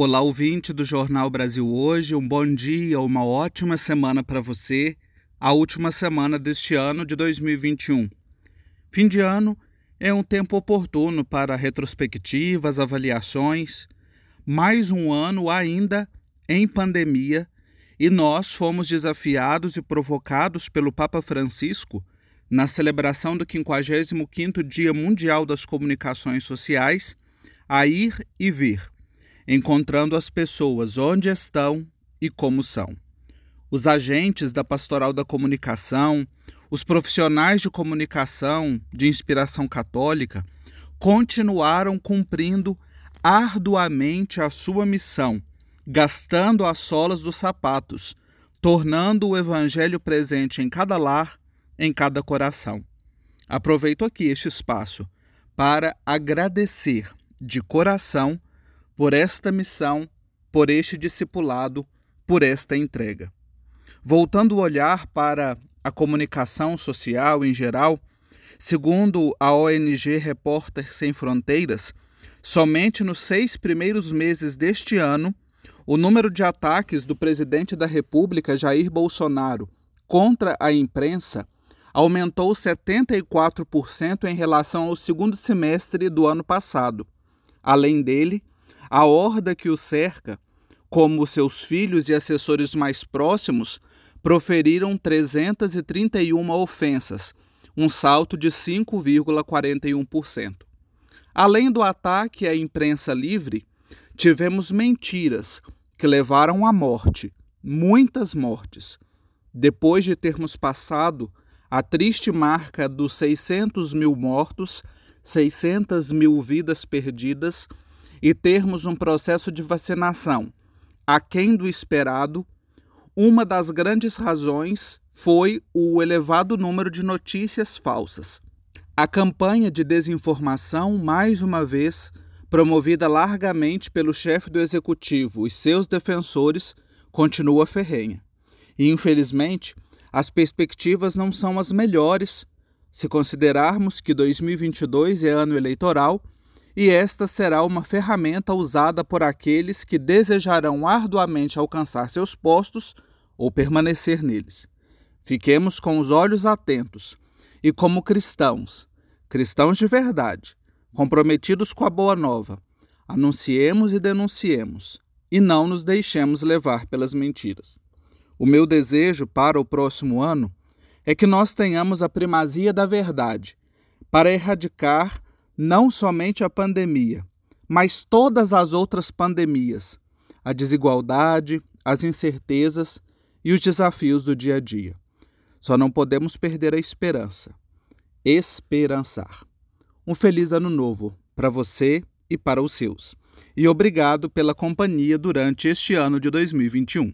Olá, ouvinte do Jornal Brasil Hoje, um bom dia, uma ótima semana para você, a última semana deste ano de 2021. Fim de ano é um tempo oportuno para retrospectivas, avaliações. Mais um ano ainda em pandemia e nós fomos desafiados e provocados pelo Papa Francisco na celebração do 55º Dia Mundial das Comunicações Sociais a ir e vir encontrando as pessoas onde estão e como são. Os agentes da Pastoral da Comunicação, os profissionais de comunicação de inspiração católica, continuaram cumprindo arduamente a sua missão, gastando as solas dos sapatos, tornando o Evangelho presente em cada lar, em cada coração. Aproveito aqui este espaço para agradecer de coração por esta missão, por este discipulado, por esta entrega. Voltando o olhar para a comunicação social em geral, segundo a ONG Repórter Sem Fronteiras, somente nos seis primeiros meses deste ano, o número de ataques do presidente da República, Jair Bolsonaro, contra a imprensa aumentou 74% em relação ao segundo semestre do ano passado. Além dele, a horda que o cerca, como seus filhos e assessores mais próximos, proferiram 331 ofensas, um salto de 5,41%. Além do ataque à imprensa livre, tivemos mentiras que levaram à morte, muitas mortes. Depois de termos passado a triste marca dos 600 mil mortos, 600 mil vidas perdidas, e termos um processo de vacinação aquém do esperado, uma das grandes razões foi o elevado número de notícias falsas. A campanha de desinformação, mais uma vez, promovida largamente pelo chefe do executivo e seus defensores, continua ferrenha. E, infelizmente, as perspectivas não são as melhores se considerarmos que 2022 é ano eleitoral e esta será uma ferramenta usada por aqueles que desejarão arduamente alcançar seus postos ou permanecer neles. Fiquemos com os olhos atentos e, como cristãos, cristãos de verdade, comprometidos com a boa nova, anunciemos e denunciemos, e não nos deixemos levar pelas mentiras. O meu desejo para o próximo ano é que nós tenhamos a primazia da verdade para erradicar não somente a pandemia, mas todas as outras pandemias, a desigualdade, as incertezas e os desafios do dia a dia. Só não podemos perder a esperança. Esperançar. Um feliz ano novo para você e para os seus. E obrigado pela companhia durante este ano de 2021.